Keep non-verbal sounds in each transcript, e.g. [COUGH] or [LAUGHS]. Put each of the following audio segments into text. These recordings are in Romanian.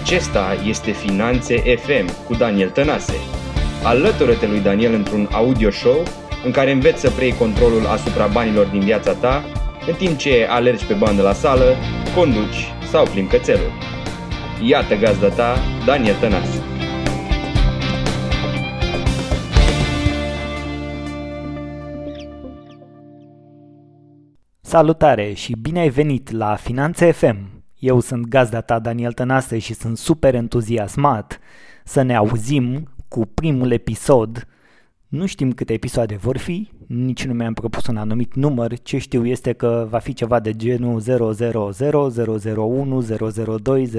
Acesta este Finanțe FM cu Daniel Tănase. Alătură-te lui Daniel într-un audio show în care înveți să preiei controlul asupra banilor din viața ta, în timp ce alergi pe bandă la sală, conduci sau plimbi cățelul. Iată gazda ta, Daniel Tănase. Salutare și bine ai venit la Finanțe FM. Eu sunt gazda ta Daniel Tănase și sunt super entuziasmat să ne auzim cu primul episod. Nu știm câte episoade vor fi, nici nu mi-am propus un anumit număr, ce știu este că va fi ceva de genul 000, 001, 002,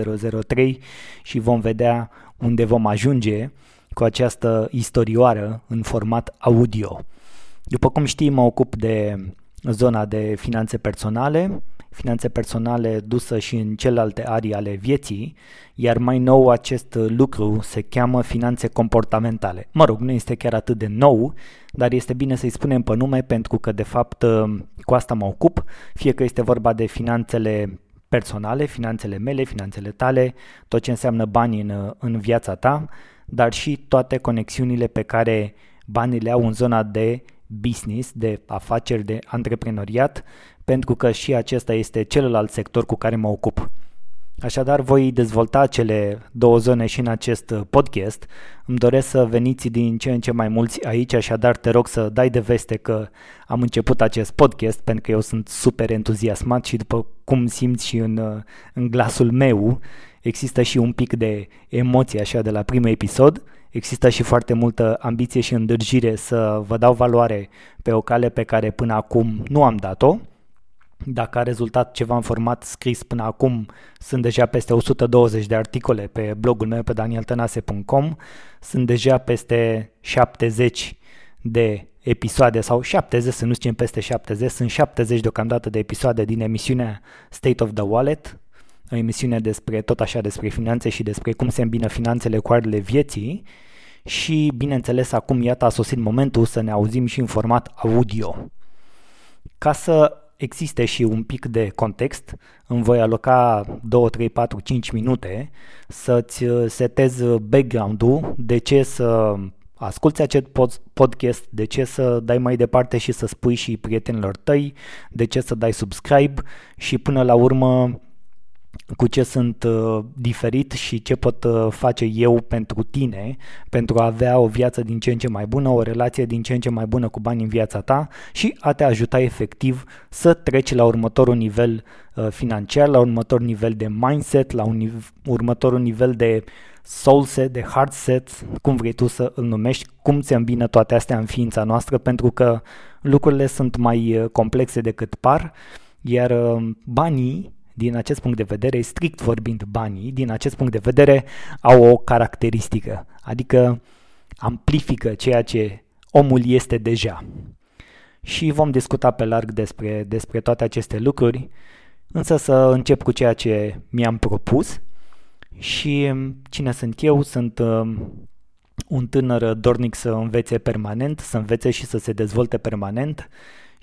003 și vom vedea unde vom ajunge cu această istorioară în format audio. După cum știi, mă ocup de zona de finanțe personale, finanțe personale dusă și în celelalte arii ale vieții, iar mai nou acest lucru se cheamă finanțe comportamentale. Mă rog, nu este chiar atât de nou, dar este bine să-i spunem pe nume pentru că de fapt cu asta mă ocup, fie că este vorba de finanțele personale, finanțele mele, finanțele tale, tot ce înseamnă bani în, în viața ta, dar și toate conexiunile pe care banii le au în zona de business, de afaceri, de antreprenoriat, pentru că și acesta este celălalt sector cu care mă ocup. Așadar, voi dezvolta cele două zone și în acest podcast. Îmi doresc să veniți din ce în ce mai mulți aici, așadar te rog să dai de veste că am început acest podcast, pentru că eu sunt super entuziasmat și după cum simți și în, în glasul meu, există și un pic de emoție așa de la primul episod Există și foarte multă ambiție și îndârjire să vă dau valoare pe o cale pe care până acum nu am dat-o. Dacă a rezultat ceva în format scris până acum, sunt deja peste 120 de articole pe blogul meu pe danieltănase.com, sunt deja peste 70 de episoade sau 70, să nu zicem peste 70, sunt 70 deocamdată de episoade din emisiunea State of the Wallet, o emisiune despre tot așa despre finanțe și despre cum se îmbină finanțele cu arele vieții. Și bineînțeles acum iată a sosit momentul să ne auzim și în format audio. Ca să existe și un pic de context, îmi voi aloca 2, 3, 4, 5 minute să-ți setez background-ul de ce să asculți acest podcast, de ce să dai mai departe și să spui și prietenilor tăi, de ce să dai subscribe și până la urmă cu ce sunt uh, diferit și ce pot uh, face eu pentru tine pentru a avea o viață din ce în ce mai bună, o relație din ce în ce mai bună cu bani în viața ta și a te ajuta efectiv să treci la următorul nivel uh, financiar, la următorul nivel de mindset, la un niv- următorul nivel de soul set, de heart set, cum vrei tu să îl numești, cum se îmbină toate astea în ființa noastră, pentru că lucrurile sunt mai uh, complexe decât par, iar uh, banii din acest punct de vedere, strict vorbind banii, din acest punct de vedere au o caracteristică, adică amplifică ceea ce omul este deja. Și vom discuta pe larg despre, despre toate aceste lucruri, însă să încep cu ceea ce mi-am propus și cine sunt eu? Sunt um, un tânăr dornic să învețe permanent, să învețe și să se dezvolte permanent,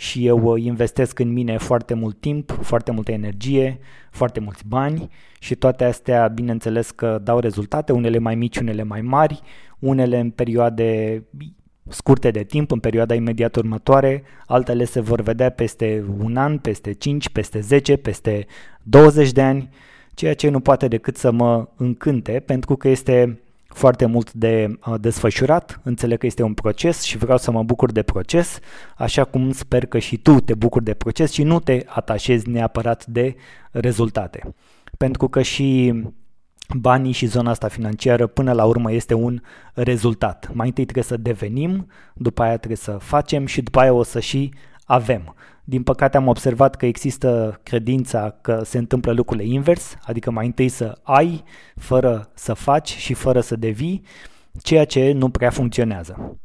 și eu uh, investesc în mine foarte mult timp, foarte multă energie, foarte mulți bani și toate astea bineînțeles că dau rezultate, unele mai mici, unele mai mari, unele în perioade scurte de timp, în perioada imediat următoare, altele se vor vedea peste un an, peste 5, peste 10, peste 20 de ani, ceea ce nu poate decât să mă încânte pentru că este foarte mult de uh, desfășurat, înțeleg că este un proces și vreau să mă bucur de proces, așa cum sper că și tu te bucuri de proces și nu te atașezi neapărat de rezultate. Pentru că și banii și zona asta financiară până la urmă este un rezultat. Mai întâi trebuie să devenim, după aia trebuie să facem și după aia o să și avem. Din păcate am observat că există credința că se întâmplă lucrurile invers, adică mai întâi să ai fără să faci și fără să devii, ceea ce nu prea funcționează.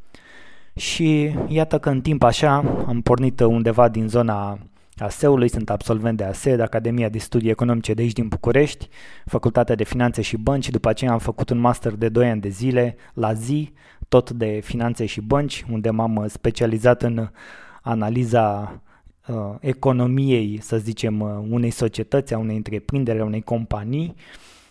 Și iată că în timp așa am pornit undeva din zona ASE-ului, sunt absolvent de ASE, de Academia de Studii Economice de aici din București, Facultatea de Finanțe și Bănci, după aceea am făcut un master de 2 ani de zile la zi, tot de finanțe și bănci, unde m-am specializat în analiza uh, economiei, să zicem, uh, unei societăți, a unei întreprinderi, a unei companii.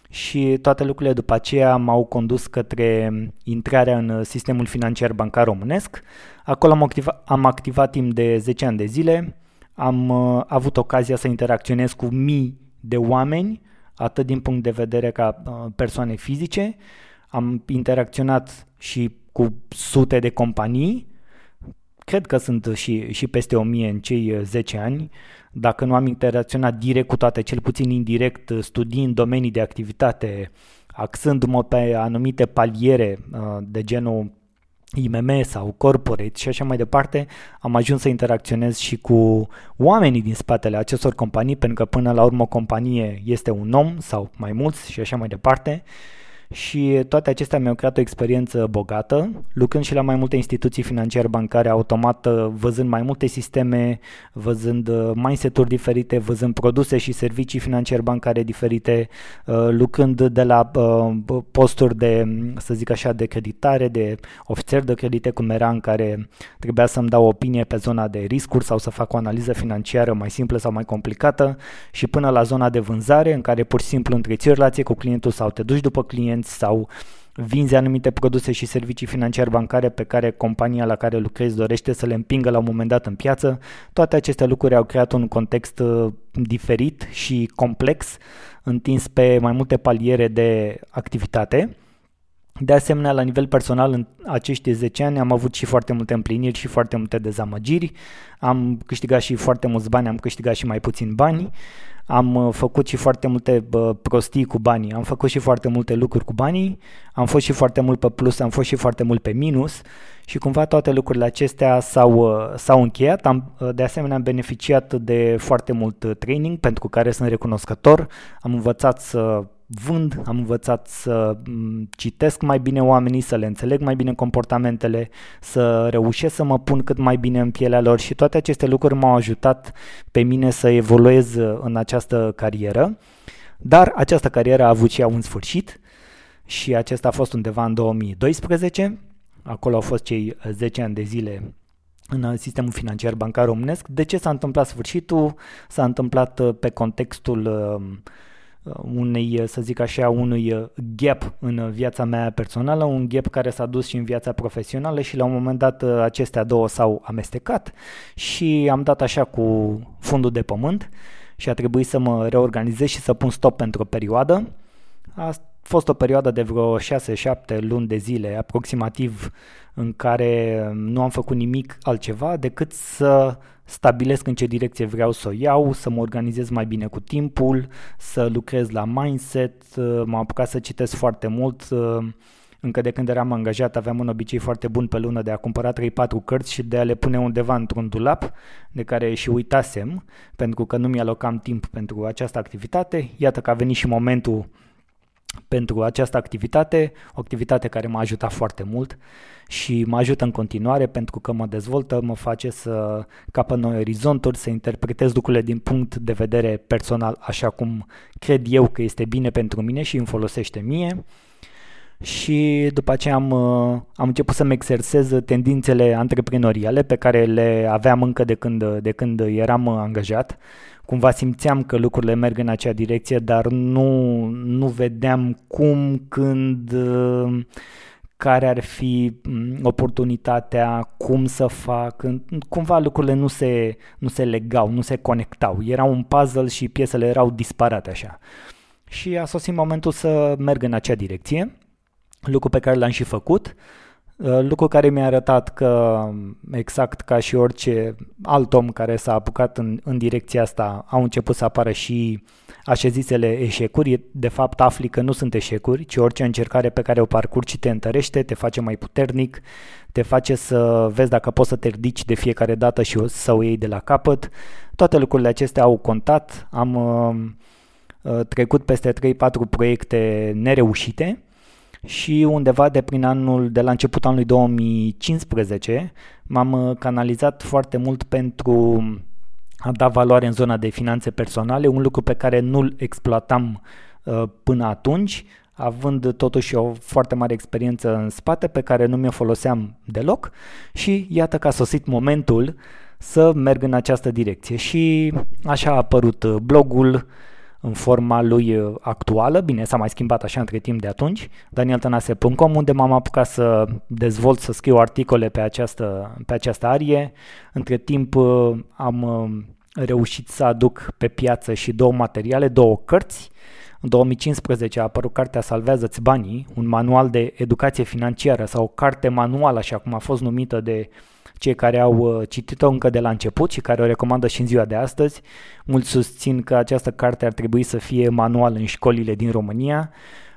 Și toate lucrurile după aceea m-au condus către intrarea în sistemul financiar bancar românesc. Acolo am, activa, am activat timp de 10 ani de zile, am uh, avut ocazia să interacționez cu mii de oameni, atât din punct de vedere ca uh, persoane fizice, am interacționat și cu sute de companii, cred că sunt și, și peste 1000 în cei 10 ani, dacă nu am interacționat direct cu toate, cel puțin indirect, studiind domenii de activitate, axându-mă pe anumite paliere uh, de genul IMM sau corporate și așa mai departe, am ajuns să interacționez și cu oamenii din spatele acestor companii, pentru că până la urmă o companie este un om sau mai mulți și așa mai departe. Uh, și toate acestea mi-au creat o experiență bogată, lucrând și la mai multe instituții financiare bancare automat, văzând mai multe sisteme, văzând uh, mindset-uri diferite, văzând produse și servicii financiare bancare diferite, uh, lucrând de la uh, posturi de, să zic așa, de creditare, de ofițer de credite, cum era în care trebuia să-mi dau opinie pe zona de riscuri sau să fac o analiză financiară mai simplă sau mai complicată și până la zona de vânzare, în care pur și simplu întreții o relație cu clientul sau te duci după client clienți sau vinzi anumite produse și servicii financiare bancare pe care compania la care lucrezi dorește să le împingă la un moment dat în piață. Toate aceste lucruri au creat un context uh, diferit și complex, întins pe mai multe paliere de activitate. De asemenea, la nivel personal, în acești 10 ani am avut și foarte multe împliniri și foarte multe dezamăgiri. Am câștigat și foarte mulți bani, am câștigat și mai puțin bani. Am uh, făcut și foarte multe bă, prostii cu banii, am făcut și foarte multe lucruri cu banii, am fost și foarte mult pe plus, am fost și foarte mult pe minus și cumva toate lucrurile acestea s-au, uh, s-au încheiat. Am, uh, de asemenea am beneficiat de foarte mult training pentru care sunt recunoscător. Am învățat să vând, am învățat să mm, citesc mai bine oamenii, să le înțeleg mai bine comportamentele, să reușesc să mă pun cât mai bine în pielea lor și toate aceste lucruri m-au ajutat pe mine să evoluez în această carieră. Dar această carieră a avut și ea un sfârșit și acesta a fost undeva în 2012. Acolo au fost cei 10 ani de zile în sistemul financiar bancar românesc. De ce s-a întâmplat sfârșitul? S-a întâmplat uh, pe contextul uh, Uh, unei, uh, să zic așa, unui uh, gap în viața mea personală, un gap care s-a dus și în viața profesională și la un moment dat acestea două s-au amestecat și am dat așa cu fundul de pământ și a trebuit să mă reorganizez și să pun stop pentru o perioadă. A fost o perioadă de vreo 6-7 luni de zile aproximativ în care nu am făcut nimic altceva decât să stabilesc în ce direcție vreau să o iau, să mă organizez mai bine cu timpul, să lucrez la mindset, m-am apucat să citesc foarte mult, încă de când eram angajat aveam un obicei foarte bun pe lună de a cumpăra 3-4 cărți și de a le pune undeva într-un dulap de care și uitasem pentru că nu mi-alocam timp pentru această activitate. Iată că a venit și momentul pentru această activitate, o activitate care m-a ajutat foarte mult și mă ajută în continuare pentru că mă dezvoltă, mă face să capă noi orizonturi, să interpretez lucrurile din punct de vedere personal așa cum cred eu că este bine pentru mine și îmi folosește mie și după aceea am, uh, am început să-mi exersez tendințele antreprenoriale pe care le aveam încă de când, de când eram angajat. Cumva simțeam că lucrurile merg în acea direcție, dar nu, nu vedeam cum, când, uh, care ar fi mm, oportunitatea, cum să fac, cumva lucrurile nu se, nu se legau, nu se conectau. Era un puzzle și piesele erau disparate așa. Și a sosit momentul să merg în acea direcție lucru pe care l-am și făcut, uh, lucru care mi-a arătat că exact ca și orice alt om care s-a apucat în, în direcția asta au început să apară și așa zisele eșecuri, de fapt afli că nu sunt eșecuri, ci orice încercare pe care o parcurgi te întărește, te face mai puternic, te face să vezi dacă poți să te ridici de fiecare dată și să o iei de la capăt. Toate lucrurile acestea au contat, am uh, uh trecut peste 3-4 proiecte nereușite, și undeva de prin anul, de la începutul anului 2015, m-am uh, canalizat foarte mult pentru a da valoare în zona de finanțe personale, un lucru pe care nu-l exploatam uh, până atunci, având totuși o foarte mare experiență în spate pe care nu mi-o foloseam deloc. Și iată că a sosit momentul să merg în această direcție. Și așa a apărut uh, blogul, în forma lui uh, actuală, bine, s-a mai schimbat așa între timp de atunci, danieltanase.com, unde m-am apucat să dezvolt, să scriu articole pe această, pe această arie. Între timp uh, am uh, reușit să aduc pe piață și două materiale, două cărți. În 2015 a apărut cartea Salvează-ți banii, un manual de educație financiară sau o carte manual, așa cum a fost numită de cei care au uh, citit-o încă de la început și care o recomandă și în ziua de astăzi. Mulți susțin că această carte ar trebui să fie manual în școlile din România,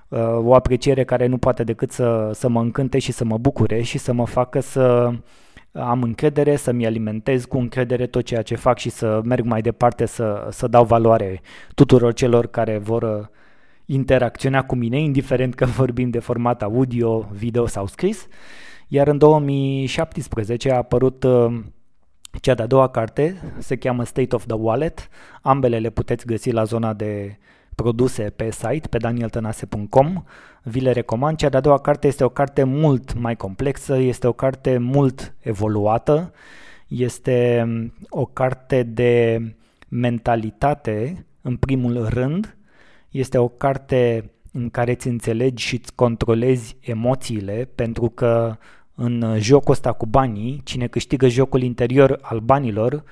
uh, o apreciere care nu poate decât să, să mă încânte și să mă bucure și să mă facă să am încredere, să-mi alimentez cu încredere tot ceea ce fac și să merg mai departe, să, să dau valoare tuturor celor care vor uh, interacționa cu mine, indiferent că [LAUGHS] vorbim de format audio, video sau scris. Iar în 2017 a apărut uh, cea de-a doua carte, se cheamă State of the Wallet. Ambele le puteți găsi la zona de produse pe site, pe danieltănase.com. Vi le recomand. Cea de-a doua carte este o carte mult mai complexă, este o carte mult evoluată, este um, o carte de mentalitate, în primul rând, este o carte în care îți înțelegi și îți controlezi emoțiile, pentru că în jocul ăsta cu banii, cine câștigă jocul interior al banilor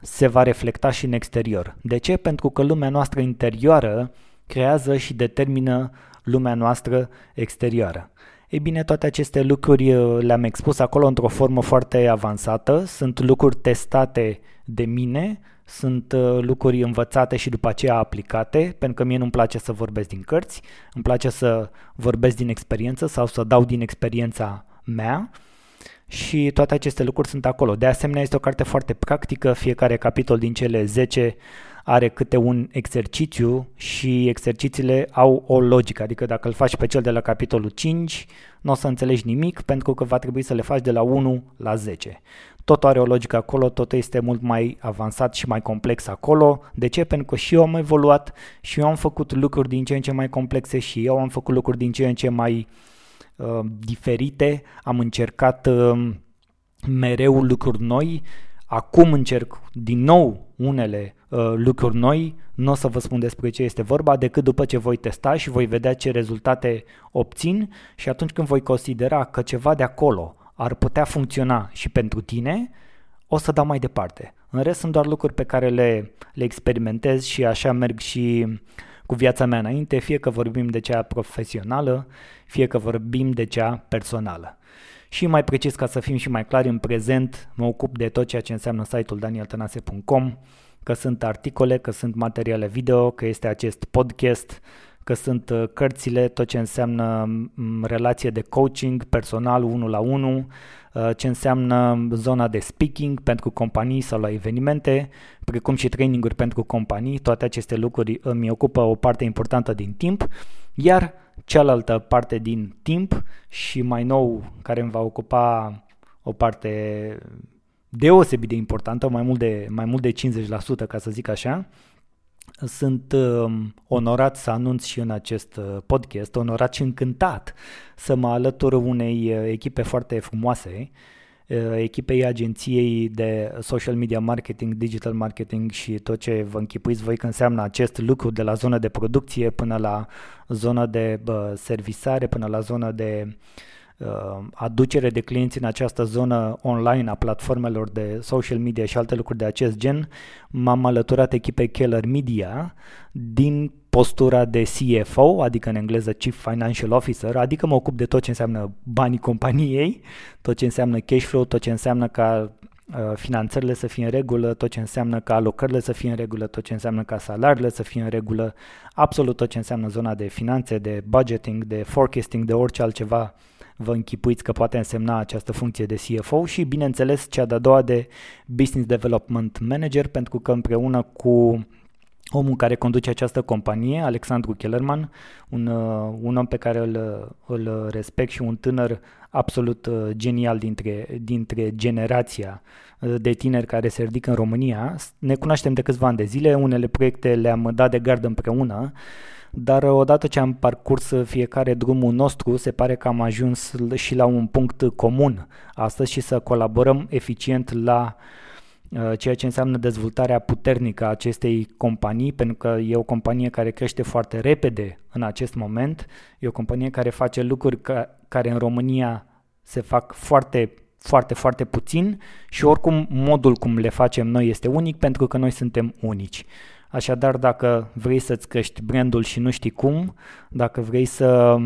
se va reflecta și în exterior. De ce? Pentru că lumea noastră interioară creează și determină lumea noastră exterioară. Ei bine, toate aceste lucruri uh, le-am expus acolo într-o formă foarte avansată, sunt lucruri testate de mine, sunt uh, lucruri învățate și după aceea aplicate, pentru că mie nu-mi place să vorbesc din cărți, îmi place să vorbesc din experiență sau să dau din experiența mea și toate aceste lucruri sunt acolo. De asemenea, este o carte foarte practică, fiecare capitol din cele 10 are câte un exercițiu și exercițiile au o logică, adică dacă îl faci pe cel de la capitolul 5, nu o să înțelegi nimic pentru că va trebui să le faci de la 1 la 10. Totul are o logică acolo, totul este mult mai avansat și mai complex acolo. De ce? Pentru că și eu am evoluat și eu am făcut lucruri din ce în ce mai complexe și eu am făcut lucruri din ce în ce mai uh, Uh, diferite, am încercat uh, mereu lucruri noi, acum încerc din nou unele uh, lucruri noi, nu o să vă spun despre ce este vorba, decât după ce voi testa și voi vedea ce rezultate obțin și atunci când voi considera că ceva de acolo ar putea funcționa și pentru tine, o să dau mai departe. În rest sunt doar lucruri pe care le, le experimentez și așa merg și uh, cu viața mea înainte, fie că vorbim de cea profesională, fie că vorbim de cea personală. Și mai precis, ca să fim și mai clari, în prezent mă ocup de tot ceea ce înseamnă site-ul danieltanase.com, că sunt articole, că sunt materiale video, că este acest podcast, că sunt uh, cărțile, tot ce înseamnă mm, relație de coaching personal 1 la 1, uh, ce înseamnă zona de speaking pentru companii sau la evenimente, precum și traininguri pentru companii, toate aceste lucruri îmi ocupă o parte importantă din timp, iar cealaltă parte din timp și mai nou care îmi va ocupa o parte deosebit de importantă, mai mult de, mai mult de 50% ca să zic așa, sunt uh, onorat să anunț și în acest uh, podcast, onorat și încântat să mă alătur unei uh, echipe foarte frumoase, uh, echipei agenției de social media marketing, digital marketing și tot ce vă închipuiți voi că înseamnă acest lucru de la zona de producție până la zona de uh, servisare, până la zona de uh, Uh, aducere de clienți în această zonă online a platformelor de social media și alte lucruri de acest gen, m-am alăturat echipei Keller Media din postura de CFO, adică în engleză Chief Financial Officer, adică mă ocup de tot ce înseamnă banii companiei, tot ce înseamnă cash flow, tot ce înseamnă ca uh, finanțările să fie în regulă, tot ce înseamnă ca alocările să fie în regulă, tot ce înseamnă ca salariile să fie în regulă, absolut tot ce înseamnă zona de finanțe, de budgeting, de forecasting, de orice altceva vă închipuiți că poate însemna această funcție de CFO și, bineînțeles, cea de-a doua de Business Development Manager, pentru că împreună cu omul care conduce această companie, Alexandru Kellerman, un, uh, un om pe care îl, îl respect și un tânăr absolut uh, genial dintre, dintre generația uh, de tineri care se ridică în România. Ne cunoaștem de câțiva ani de zile, unele proiecte le-am dat de gardă împreună dar odată ce am parcurs fiecare drumul nostru, se pare că am ajuns și la un punct comun astăzi și să colaborăm eficient la uh, ceea ce înseamnă dezvoltarea puternică a acestei companii, pentru că e o companie care crește foarte repede în acest moment, e o companie care face lucruri ca, care în România se fac foarte foarte, foarte puțin și oricum modul cum le facem noi este unic pentru că noi suntem unici. Așadar, dacă vrei să-ți crești brandul și nu știi cum, dacă vrei să,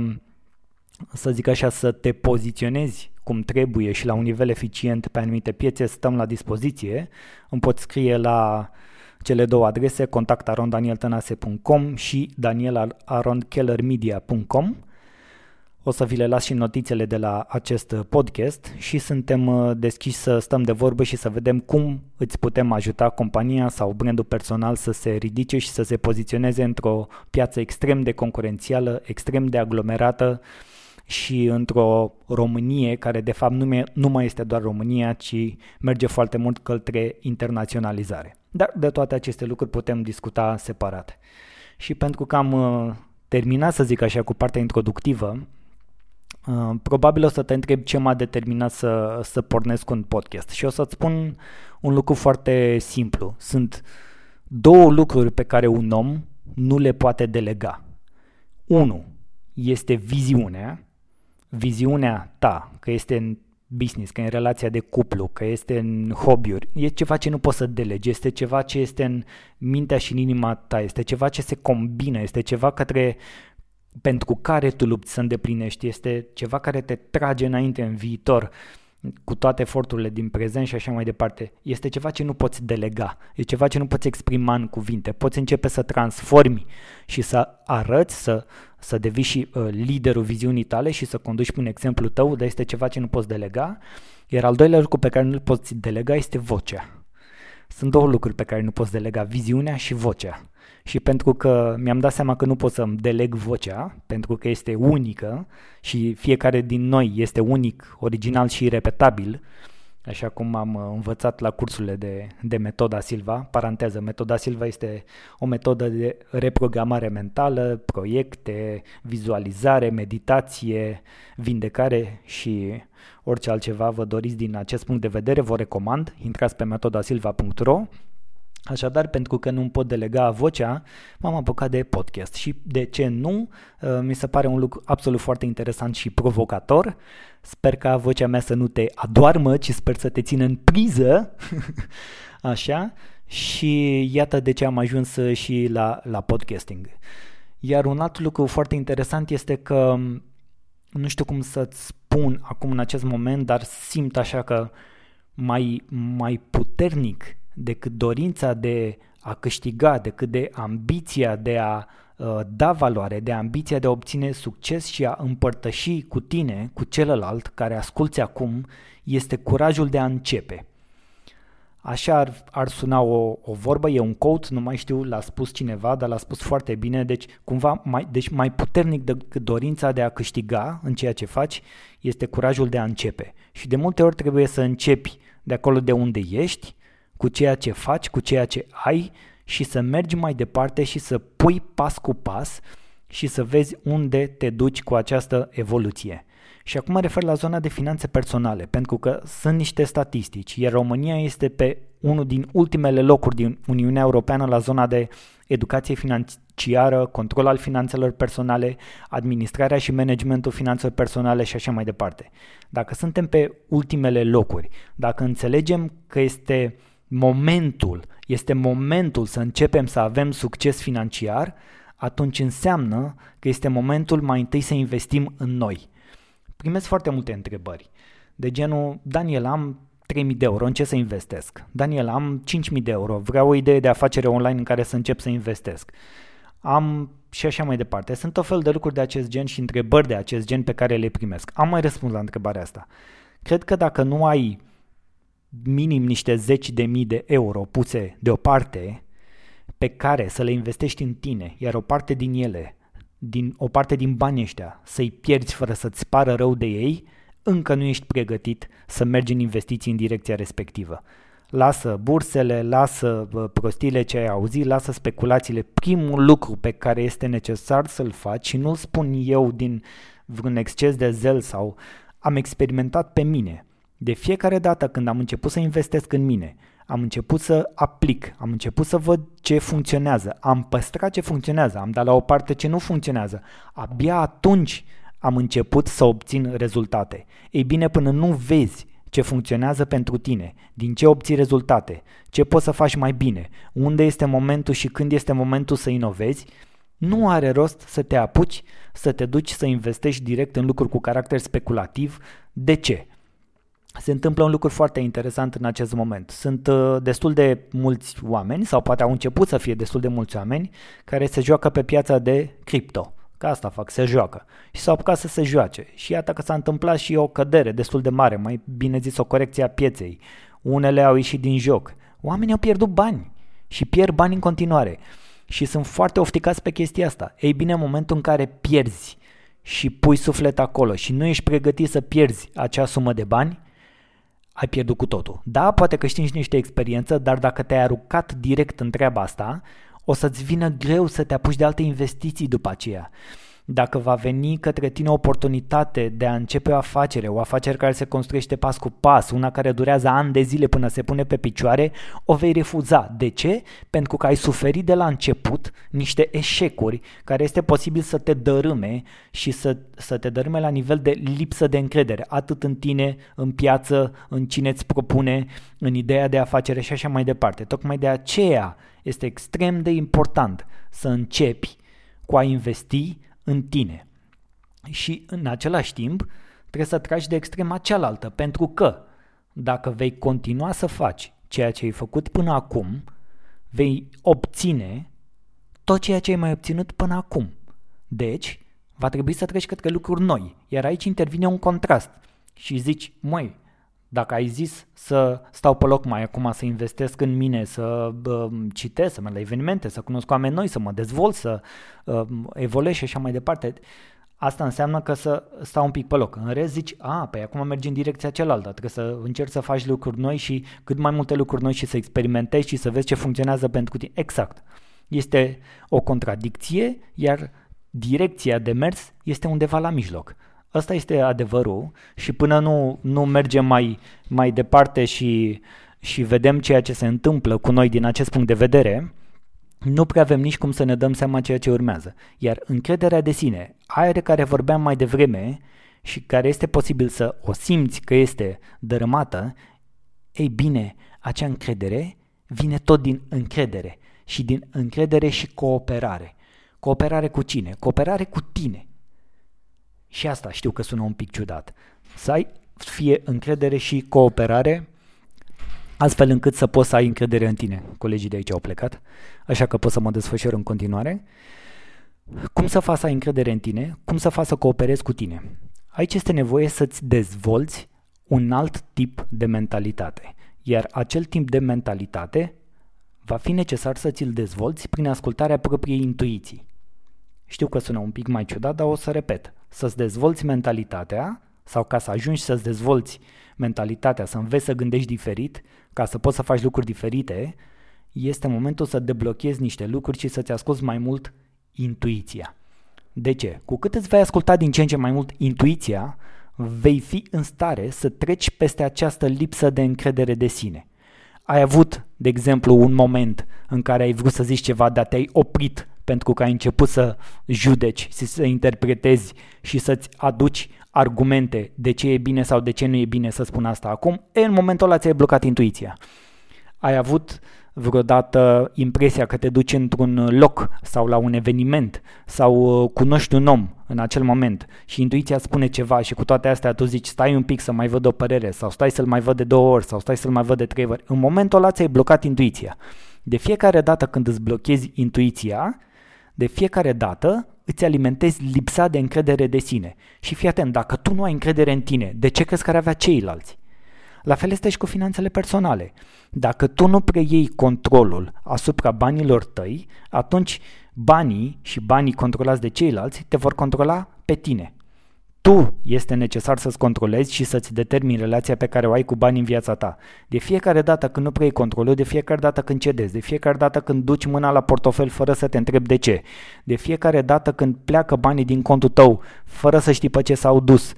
să zic așa, să te poziționezi cum trebuie și la un nivel eficient pe anumite piețe, stăm la dispoziție. Îmi poți scrie la cele două adrese, contactarondanieltănase.com și danielaronkellermedia.com o să vi le las și notițele de la acest podcast și suntem uh, deschiși să stăm de vorbă și să vedem cum îți putem ajuta compania sau brandul personal să se ridice și să se poziționeze într-o piață extrem de concurențială, extrem de aglomerată și într-o Românie care de fapt nu, nu mai este doar România, ci merge foarte mult către internaționalizare. Dar de toate aceste lucruri putem discuta separat. Și pentru că am uh, terminat, să zic așa, cu partea introductivă, Uh, probabil o să te întreb ce m-a determinat să, să pornesc un podcast și o să-ți spun un lucru foarte simplu. Sunt două lucruri pe care un om nu le poate delega. Unu este viziunea, viziunea ta, că este în business, că e în relația de cuplu, că este în hobby-uri, e ceva ce nu poți să delegi, este ceva ce este în mintea și în inima ta, este ceva ce se combină, este ceva către pentru care tu lupți să îndeplinești, este ceva care te trage înainte în viitor cu toate eforturile din prezent și așa mai departe. Este ceva ce nu poți delega, e ceva ce nu poți exprima în cuvinte. Poți începe să transformi și să arăți, să, să devii și uh, liderul viziunii tale și să conduci prin exemplu tău, dar este ceva ce nu poți delega. Iar al doilea lucru pe care nu-l poți delega este vocea. Sunt două lucruri pe care nu poți delega, viziunea și vocea și pentru că mi-am dat seama că nu pot să-mi deleg vocea, pentru că este unică și fiecare din noi este unic, original și repetabil, așa cum am uh, învățat la cursurile de, de metoda Silva. Paranteză, metoda Silva este o metodă de reprogramare mentală, proiecte, vizualizare, meditație, vindecare și orice altceva vă doriți din acest punct de vedere, vă recomand. Intrați pe metodasilva.ro Așadar, pentru că nu pot delega vocea, m-am apucat de podcast și de ce nu, uh, mi se pare un lucru absolut foarte interesant și provocator. Sper ca vocea mea să nu te adoarmă, ci sper să te țină în priză, [LAUGHS] așa, și iată de ce am ajuns și la, la podcasting. Iar un alt lucru foarte interesant este că nu știu cum să-ți spun acum în acest moment, dar simt așa că mai, mai puternic decât dorința de a câștiga, decât de ambiția de a uh, da valoare, de ambiția de a obține succes și a împărtăși cu tine, cu celălalt care asculți acum, este curajul de a începe. Așa ar, ar suna o, o vorbă, e un quote, nu mai știu, l-a spus cineva, dar l-a spus foarte bine, deci cumva mai, deci mai puternic decât dorința de a câștiga în ceea ce faci este curajul de a începe. Și de multe ori trebuie să începi de acolo de unde ești, cu ceea ce faci, cu ceea ce ai și să mergi mai departe și să pui pas cu pas și să vezi unde te duci cu această evoluție. Și acum mă refer la zona de finanțe personale, pentru că sunt niște statistici, iar România este pe unul din ultimele locuri din Uniunea Europeană la zona de educație financiară, control al finanțelor personale, administrarea și managementul finanțelor personale și așa mai departe. Dacă suntem pe ultimele locuri, dacă înțelegem că este momentul, este momentul să începem să avem succes financiar, atunci înseamnă că este momentul mai întâi să investim în noi. Primesc foarte multe întrebări, de genul, Daniel, am 3.000 de euro, în ce să investesc? Daniel, am 5.000 de euro, vreau o idee de afacere online în care să încep să investesc. Am și așa mai departe. Sunt o fel de lucruri de acest gen și întrebări de acest gen pe care le primesc. Am mai răspuns la întrebarea asta. Cred că dacă nu ai minim niște zeci de mii de euro puse deoparte pe care să le investești în tine, iar o parte din ele, din, o parte din banii ăștia, să-i pierzi fără să-ți pară rău de ei, încă nu ești pregătit să mergi în investiții în direcția respectivă. Lasă bursele, lasă prostile ce ai auzit, lasă speculațiile. Primul lucru pe care este necesar să-l faci și nu-l spun eu din vreun exces de zel sau am experimentat pe mine. De fiecare dată când am început să investesc în mine, am început să aplic, am început să văd ce funcționează, am păstrat ce funcționează, am dat la o parte ce nu funcționează. Abia atunci am început să obțin rezultate. Ei bine, până nu vezi ce funcționează pentru tine, din ce obții rezultate, ce poți să faci mai bine, unde este momentul și când este momentul să inovezi, nu are rost să te apuci, să te duci să investești direct în lucruri cu caracter speculativ. De ce? Se întâmplă un lucru foarte interesant în acest moment. Sunt uh, destul de mulți oameni, sau poate au început să fie destul de mulți oameni, care se joacă pe piața de cripto. Ca asta fac, se joacă. Și s-au apucat să se joace. Și iată că s-a întâmplat și o cădere destul de mare, mai bine zis o corecție a pieței. Unele au ieșit din joc. Oamenii au pierdut bani și pierd bani în continuare. Și sunt foarte ofticați pe chestia asta. Ei bine, în momentul în care pierzi și pui suflet acolo și nu ești pregătit să pierzi acea sumă de bani, ai pierdut cu totul. Da, poate că știi niște experiență, dar dacă te-ai aruncat direct în treaba asta, o să-ți vină greu să te apuci de alte investiții după aceea. Dacă va veni către tine o oportunitate de a începe o afacere, o afacere care se construiește pas cu pas, una care durează ani de zile până se pune pe picioare, o vei refuza. De ce? Pentru că ai suferit de la început niște eșecuri care este posibil să te dărâme și să, să te dărâme la nivel de lipsă de încredere, atât în tine, în piață, în cine îți propune, în ideea de afacere și așa mai departe. Tocmai de aceea este extrem de important să începi cu a investi în tine. Și în același timp trebuie să tragi de extrema cealaltă, pentru că dacă vei continua să faci ceea ce ai făcut până acum, vei obține tot ceea ce ai mai obținut până acum. Deci, va trebui să treci către lucruri noi, iar aici intervine un contrast și zici, măi, dacă ai zis să stau pe loc mai acum, să investesc în mine, să uh, citesc, să merg la evenimente, să cunosc oameni noi, să mă dezvolt, să uh, evoluez și așa mai departe, asta înseamnă că să stau un pic pe loc. În rest zici, a, pe acum mergi în direcția cealaltă, trebuie să încerci să faci lucruri noi și cât mai multe lucruri noi și să experimentezi și să vezi ce funcționează pentru tine. Exact. Este o contradicție, iar direcția de mers este undeva la mijloc. Asta este adevărul și până nu, nu mergem mai, mai departe și, și vedem ceea ce se întâmplă cu noi din acest punct de vedere, nu prea avem nici cum să ne dăm seama ceea ce urmează. Iar încrederea de sine, aia de care vorbeam mai devreme și care este posibil să o simți că este dărâmată, ei bine, acea încredere vine tot din încredere și din încredere și cooperare. Cooperare cu cine? Cooperare cu tine. Și asta știu că sună un pic ciudat. Să ai fie încredere și cooperare, astfel încât să poți să ai încredere în tine. Colegii de aici au plecat, așa că pot să mă desfășor în continuare. Cum să faci să ai încredere în tine? Cum să faci să cooperezi cu tine? Aici este nevoie să-ți dezvolți un alt tip de mentalitate. Iar acel tip de mentalitate va fi necesar să ți-l dezvolți prin ascultarea propriei intuiții. Știu că sună un pic mai ciudat, dar o să repet să-ți dezvolți mentalitatea sau ca să ajungi să-ți dezvolți mentalitatea, să înveți să gândești diferit, ca să poți să faci lucruri diferite, este momentul să deblochezi niște lucruri și să-ți asculți mai mult intuiția. De ce? Cu cât îți vei asculta din ce în ce mai mult intuiția, vei fi în stare să treci peste această lipsă de încredere de sine. Ai avut, de exemplu, un moment în care ai vrut să zici ceva, dar te-ai oprit pentru că ai început să judeci, să interpretezi și să-ți aduci argumente de ce e bine sau de ce nu e bine să spun asta acum, e în momentul ăla ți-ai blocat intuiția. Ai avut vreodată impresia că te duci într-un loc sau la un eveniment sau uh, cunoști un om în acel moment și intuiția spune ceva și cu toate astea tu zici stai un pic să mai văd o părere sau stai să-l mai văd de două ori sau stai să-l mai văd de trei ori. În momentul ăla ți-ai blocat intuiția. De fiecare dată când îți blochezi intuiția, de fiecare dată îți alimentezi lipsa de încredere de sine. Și fii atent, dacă tu nu ai încredere în tine, de ce crezi că ar avea ceilalți? La fel este și cu finanțele personale. Dacă tu nu preiei controlul asupra banilor tăi, atunci banii și banii controlați de ceilalți te vor controla pe tine tu este necesar să-ți controlezi și să-ți determini relația pe care o ai cu banii în viața ta. De fiecare dată când nu preiei controlul, de fiecare dată când cedezi, de fiecare dată când duci mâna la portofel fără să te întrebi de ce, de fiecare dată când pleacă banii din contul tău fără să știi pe ce s-au dus,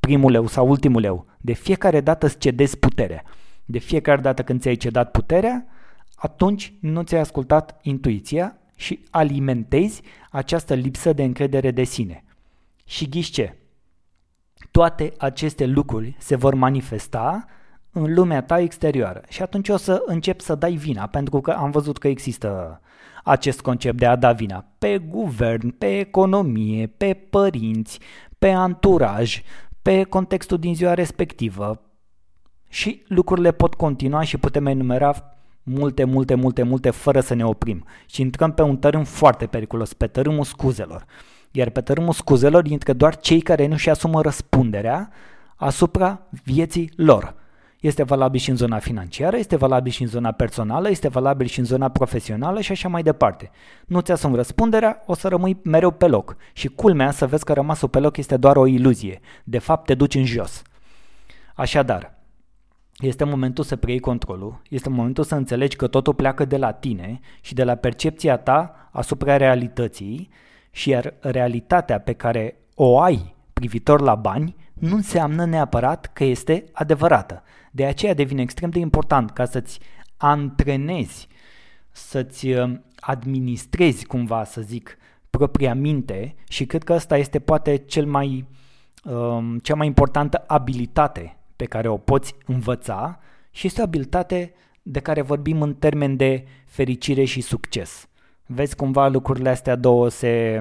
primul leu sau ultimul leu, de fiecare dată îți cedezi puterea. De fiecare dată când ți-ai cedat puterea, atunci nu ți-ai ascultat intuiția și alimentezi această lipsă de încredere de sine. Și ghiși ce? Toate aceste lucruri se vor manifesta în lumea ta exterioară și atunci o să încep să dai vina, pentru că am văzut că există acest concept de a da vina pe guvern, pe economie, pe părinți, pe anturaj, pe contextul din ziua respectivă. Și lucrurile pot continua și putem enumera multe, multe, multe, multe fără să ne oprim. Și intrăm pe un tărâm foarte periculos, pe tărâmul scuzelor. Iar pe tărâmul scuzelor intră doar cei care nu-și asumă răspunderea asupra vieții lor. Este valabil și în zona financiară, este valabil și în zona personală, este valabil și în zona profesională și așa mai departe. Nu-ți asumi răspunderea, o să rămâi mereu pe loc. Și culmea să vezi că rămasul pe loc este doar o iluzie. De fapt, te duci în jos. Așadar, este momentul să preiei controlul, este momentul să înțelegi că totul pleacă de la tine și de la percepția ta asupra realității și iar realitatea pe care o ai privitor la bani nu înseamnă neapărat că este adevărată. De aceea devine extrem de important ca să-ți antrenezi, să-ți uh, administrezi cumva, să zic, propria minte și cred că asta este poate cel mai, um, cea mai importantă abilitate pe care o poți învăța și este o abilitate de care vorbim în termen de fericire și succes. Vezi cumva lucrurile astea două se,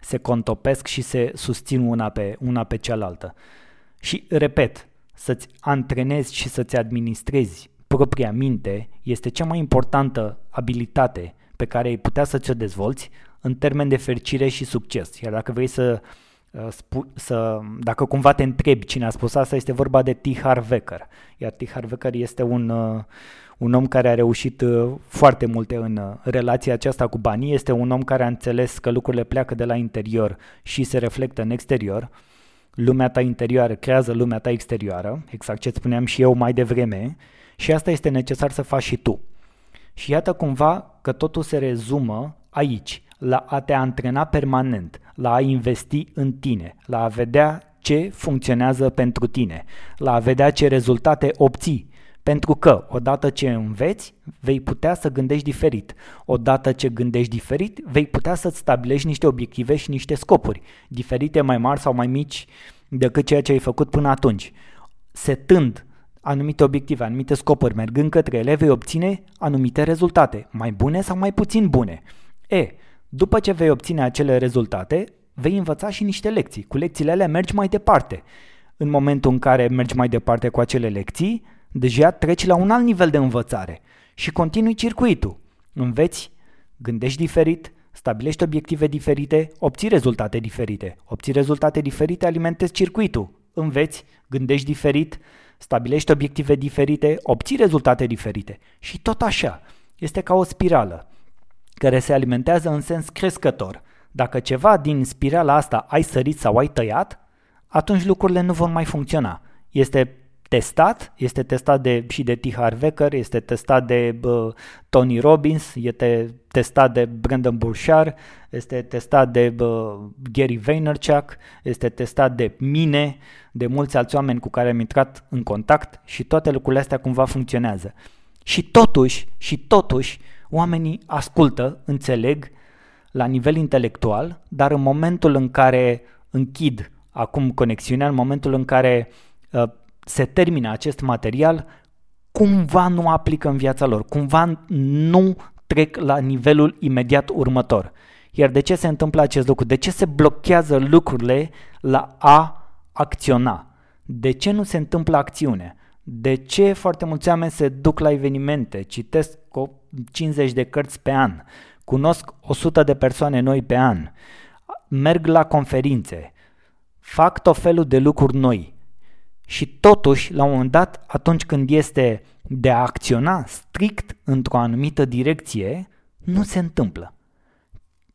se contopesc și se susțin una pe, una pe cealaltă. Și repet, să-ți antrenezi și să-ți administrezi propria minte este cea mai importantă abilitate pe care ai putea să ți-o dezvolți în termen de fericire și succes. Iar dacă vrei să, uh, să dacă cumva te întrebi cine a spus asta, este vorba de T. Harv Eker. Iar T. Harv Eker este un, uh, un om care a reușit uh, foarte multe în relația aceasta cu banii, este un om care a înțeles că lucrurile pleacă de la interior și se reflectă în exterior lumea ta interioară creează lumea ta exterioară, exact ce spuneam și eu mai devreme, și asta este necesar să faci și tu. Și iată cumva că totul se rezumă aici, la a te antrena permanent, la a investi în tine, la a vedea ce funcționează pentru tine, la a vedea ce rezultate obții, pentru că odată ce înveți, vei putea să gândești diferit. Odată ce gândești diferit, vei putea să-ți stabilești niște obiective și niște scopuri, diferite, mai mari sau mai mici decât ceea ce ai făcut până atunci. Setând anumite obiective, anumite scopuri, mergând către ele, vei obține anumite rezultate, mai bune sau mai puțin bune. E, după ce vei obține acele rezultate, vei învăța și niște lecții. Cu lecțiile alea mergi mai departe. În momentul în care mergi mai departe cu acele lecții, deja treci la un alt nivel de învățare și continui circuitul. Înveți, gândești diferit, stabilești obiective diferite, obții rezultate diferite. Obții rezultate diferite, alimentezi circuitul. Înveți, gândești diferit, stabilești obiective diferite, obții rezultate diferite. Și tot așa. Este ca o spirală care se alimentează în sens crescător. Dacă ceva din spirala asta ai sărit sau ai tăiat, atunci lucrurile nu vor mai funcționa. Este testat, este testat de, și de T. Harv Eker, este testat de uh, Tony Robbins, este testat de Brandon Burchard, este testat de uh, Gary Vaynerchuk, este testat de mine, de mulți alți oameni cu care am intrat în contact și toate lucrurile astea cumva funcționează. Și totuși, și totuși, oamenii ascultă, înțeleg la nivel intelectual, dar în momentul în care închid acum conexiunea, în momentul în care uh, se termină acest material, cumva nu aplică în viața lor, cumva nu trec la nivelul imediat următor. Iar de ce se întâmplă acest lucru? De ce se blochează lucrurile la a acționa? De ce nu se întâmplă acțiune? De ce foarte mulți oameni se duc la evenimente, citesc 50 de cărți pe an, cunosc 100 de persoane noi pe an, merg la conferințe, fac tot felul de lucruri noi, și totuși, la un moment dat, atunci când este de a acționa strict într-o anumită direcție, nu se întâmplă.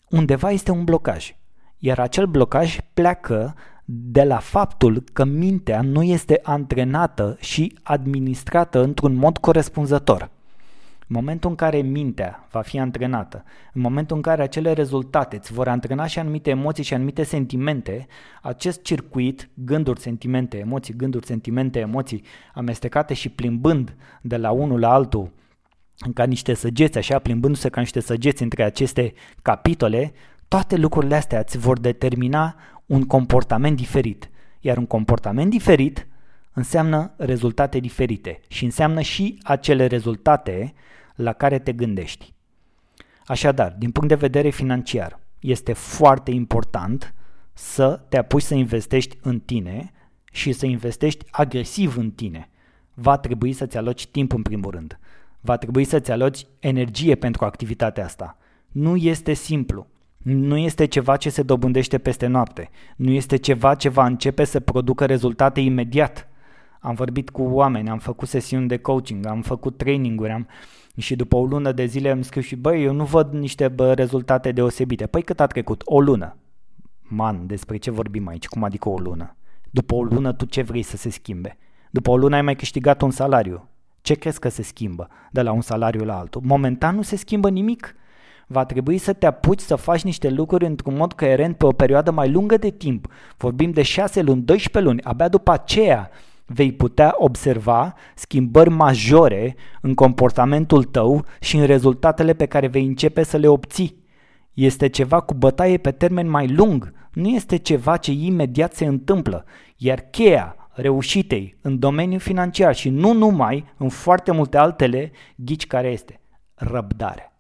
Undeva este un blocaj, iar acel blocaj pleacă de la faptul că mintea nu este antrenată și administrată într-un mod corespunzător. În momentul în care mintea va fi antrenată, în momentul în care acele rezultate îți vor antrena și anumite emoții și anumite sentimente, acest circuit, gânduri, sentimente, emoții, gânduri, sentimente, emoții, amestecate și plimbând de la unul la altul, ca niște săgeți, așa, plimbându-se ca niște săgeți între aceste capitole, toate lucrurile astea îți vor determina un comportament diferit. Iar un comportament diferit înseamnă rezultate diferite și înseamnă și acele rezultate la care te gândești. Așadar, din punct de vedere financiar, este foarte important să te apuci să investești în tine și să investești agresiv în tine. Va trebui să-ți aloci timp în primul rând. Va trebui să-ți aloci energie pentru activitatea asta. Nu este simplu. Nu este ceva ce se dobândește peste noapte. Nu este ceva ce va începe să producă rezultate imediat. Am vorbit cu oameni, am făcut sesiuni de coaching, am făcut traininguri, am... și după o lună de zile am scris și băi, eu nu văd niște bă, rezultate deosebite. Păi cât a trecut? O lună. Man, despre ce vorbim aici? Cum adică o lună? După o lună tu ce vrei să se schimbe? După o lună ai mai câștigat un salariu. Ce crezi că se schimbă de la un salariu la altul? Momentan nu se schimbă nimic. Va trebui să te apuci să faci niște lucruri într-un mod coerent pe o perioadă mai lungă de timp. Vorbim de 6 luni, 12 luni. Abia după aceea vei putea observa schimbări majore în comportamentul tău și în rezultatele pe care vei începe să le obții. Este ceva cu bătaie pe termen mai lung, nu este ceva ce imediat se întâmplă, iar cheia reușitei în domeniul financiar și nu numai, în foarte multe altele, ghici care este? Răbdare.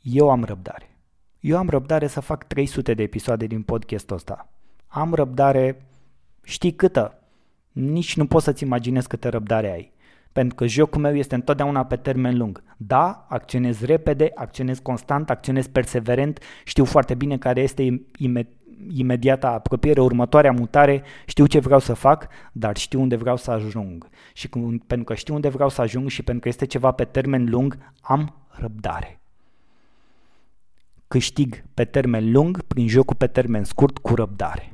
Eu am răbdare. Eu am răbdare să fac 300 de episoade din podcastul ăsta. Am răbdare, știi câtă? Nici nu poți să-ți imaginezi câtă răbdare ai. Pentru că jocul meu este întotdeauna pe termen lung. Da, acționez repede, acționez constant, acționez perseverent, știu foarte bine care este imediata apropiere, următoarea mutare, știu ce vreau să fac, dar știu unde vreau să ajung. Și pentru că știu unde vreau să ajung și pentru că este ceva pe termen lung, am răbdare. Câștig pe termen lung prin jocul pe termen scurt cu răbdare.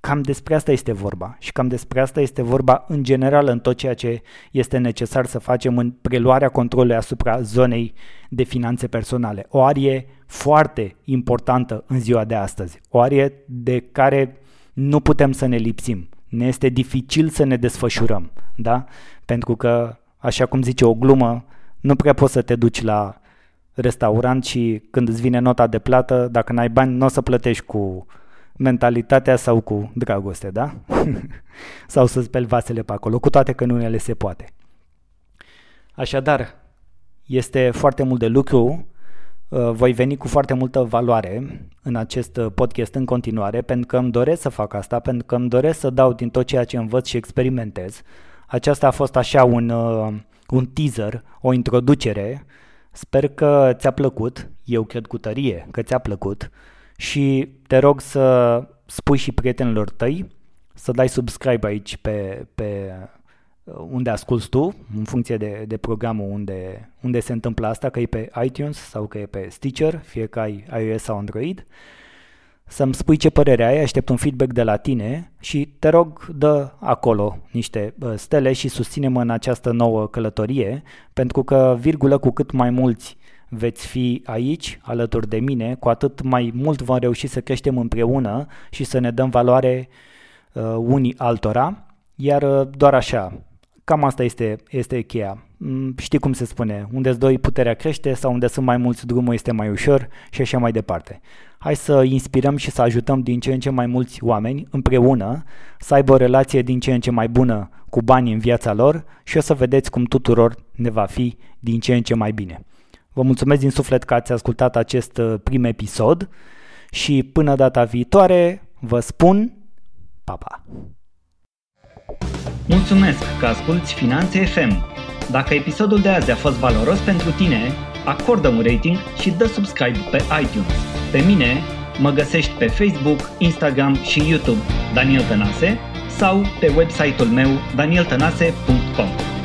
Cam despre asta este vorba și cam despre asta este vorba în general în tot ceea ce este necesar să facem în preluarea controlului asupra zonei de finanțe personale. O arie foarte importantă în ziua de astăzi, o arie de care nu putem să ne lipsim. Ne este dificil să ne desfășurăm, da? Pentru că, așa cum zice o glumă, nu prea poți să te duci la restaurant și când îți vine nota de plată, dacă n-ai bani, nu o să plătești cu mentalitatea sau cu dragoste, da? [LAUGHS] sau să speli vasele pe acolo, cu toate că nu unele se poate. Așadar, este foarte mult de lucru, uh, voi veni cu foarte multă valoare în acest uh, podcast în continuare, pentru că îmi doresc să fac asta, pentru că îmi doresc să dau din tot ceea ce învăț și experimentez. Aceasta a fost așa un, uh, un teaser, o introducere. Sper că ți-a plăcut, eu cred cu tărie că ți-a plăcut și te rog să spui și prietenilor tăi să dai subscribe aici pe, pe uh, unde asculti tu, în funcție de, de programul unde, unde se întâmplă asta, că e pe iTunes sau că e pe Stitcher, fie că ai iOS sau Android, să-mi spui ce părere ai, aștept un feedback de la tine și te rog, dă acolo niște uh, stele și susține-mă în această nouă călătorie, pentru că, virgulă, cu cât mai mulți veți fi aici, alături de mine, cu atât mai mult vom reuși să creștem împreună și să ne dăm valoare uh, unii altora, iar uh, doar așa, cam asta este, este cheia. Mm, știi cum se spune, unde doi puterea crește sau unde sunt mai mulți drumul este mai ușor și așa mai departe. Hai să inspirăm și să ajutăm din ce în ce mai mulți oameni împreună să aibă o relație din ce în ce mai bună cu banii în viața lor și o să vedeți cum tuturor ne va fi din ce în ce mai bine. Vă mulțumesc din suflet că ați ascultat acest uh, prim episod și până data viitoare vă spun pa, pa! Mulțumesc că asculti Finanțe FM. Dacă episodul de azi a fost valoros pentru tine, acordă un rating și dă subscribe pe iTunes. Pe mine mă găsești pe Facebook, Instagram și YouTube Daniel Tănase sau pe website-ul meu danieltănase.com.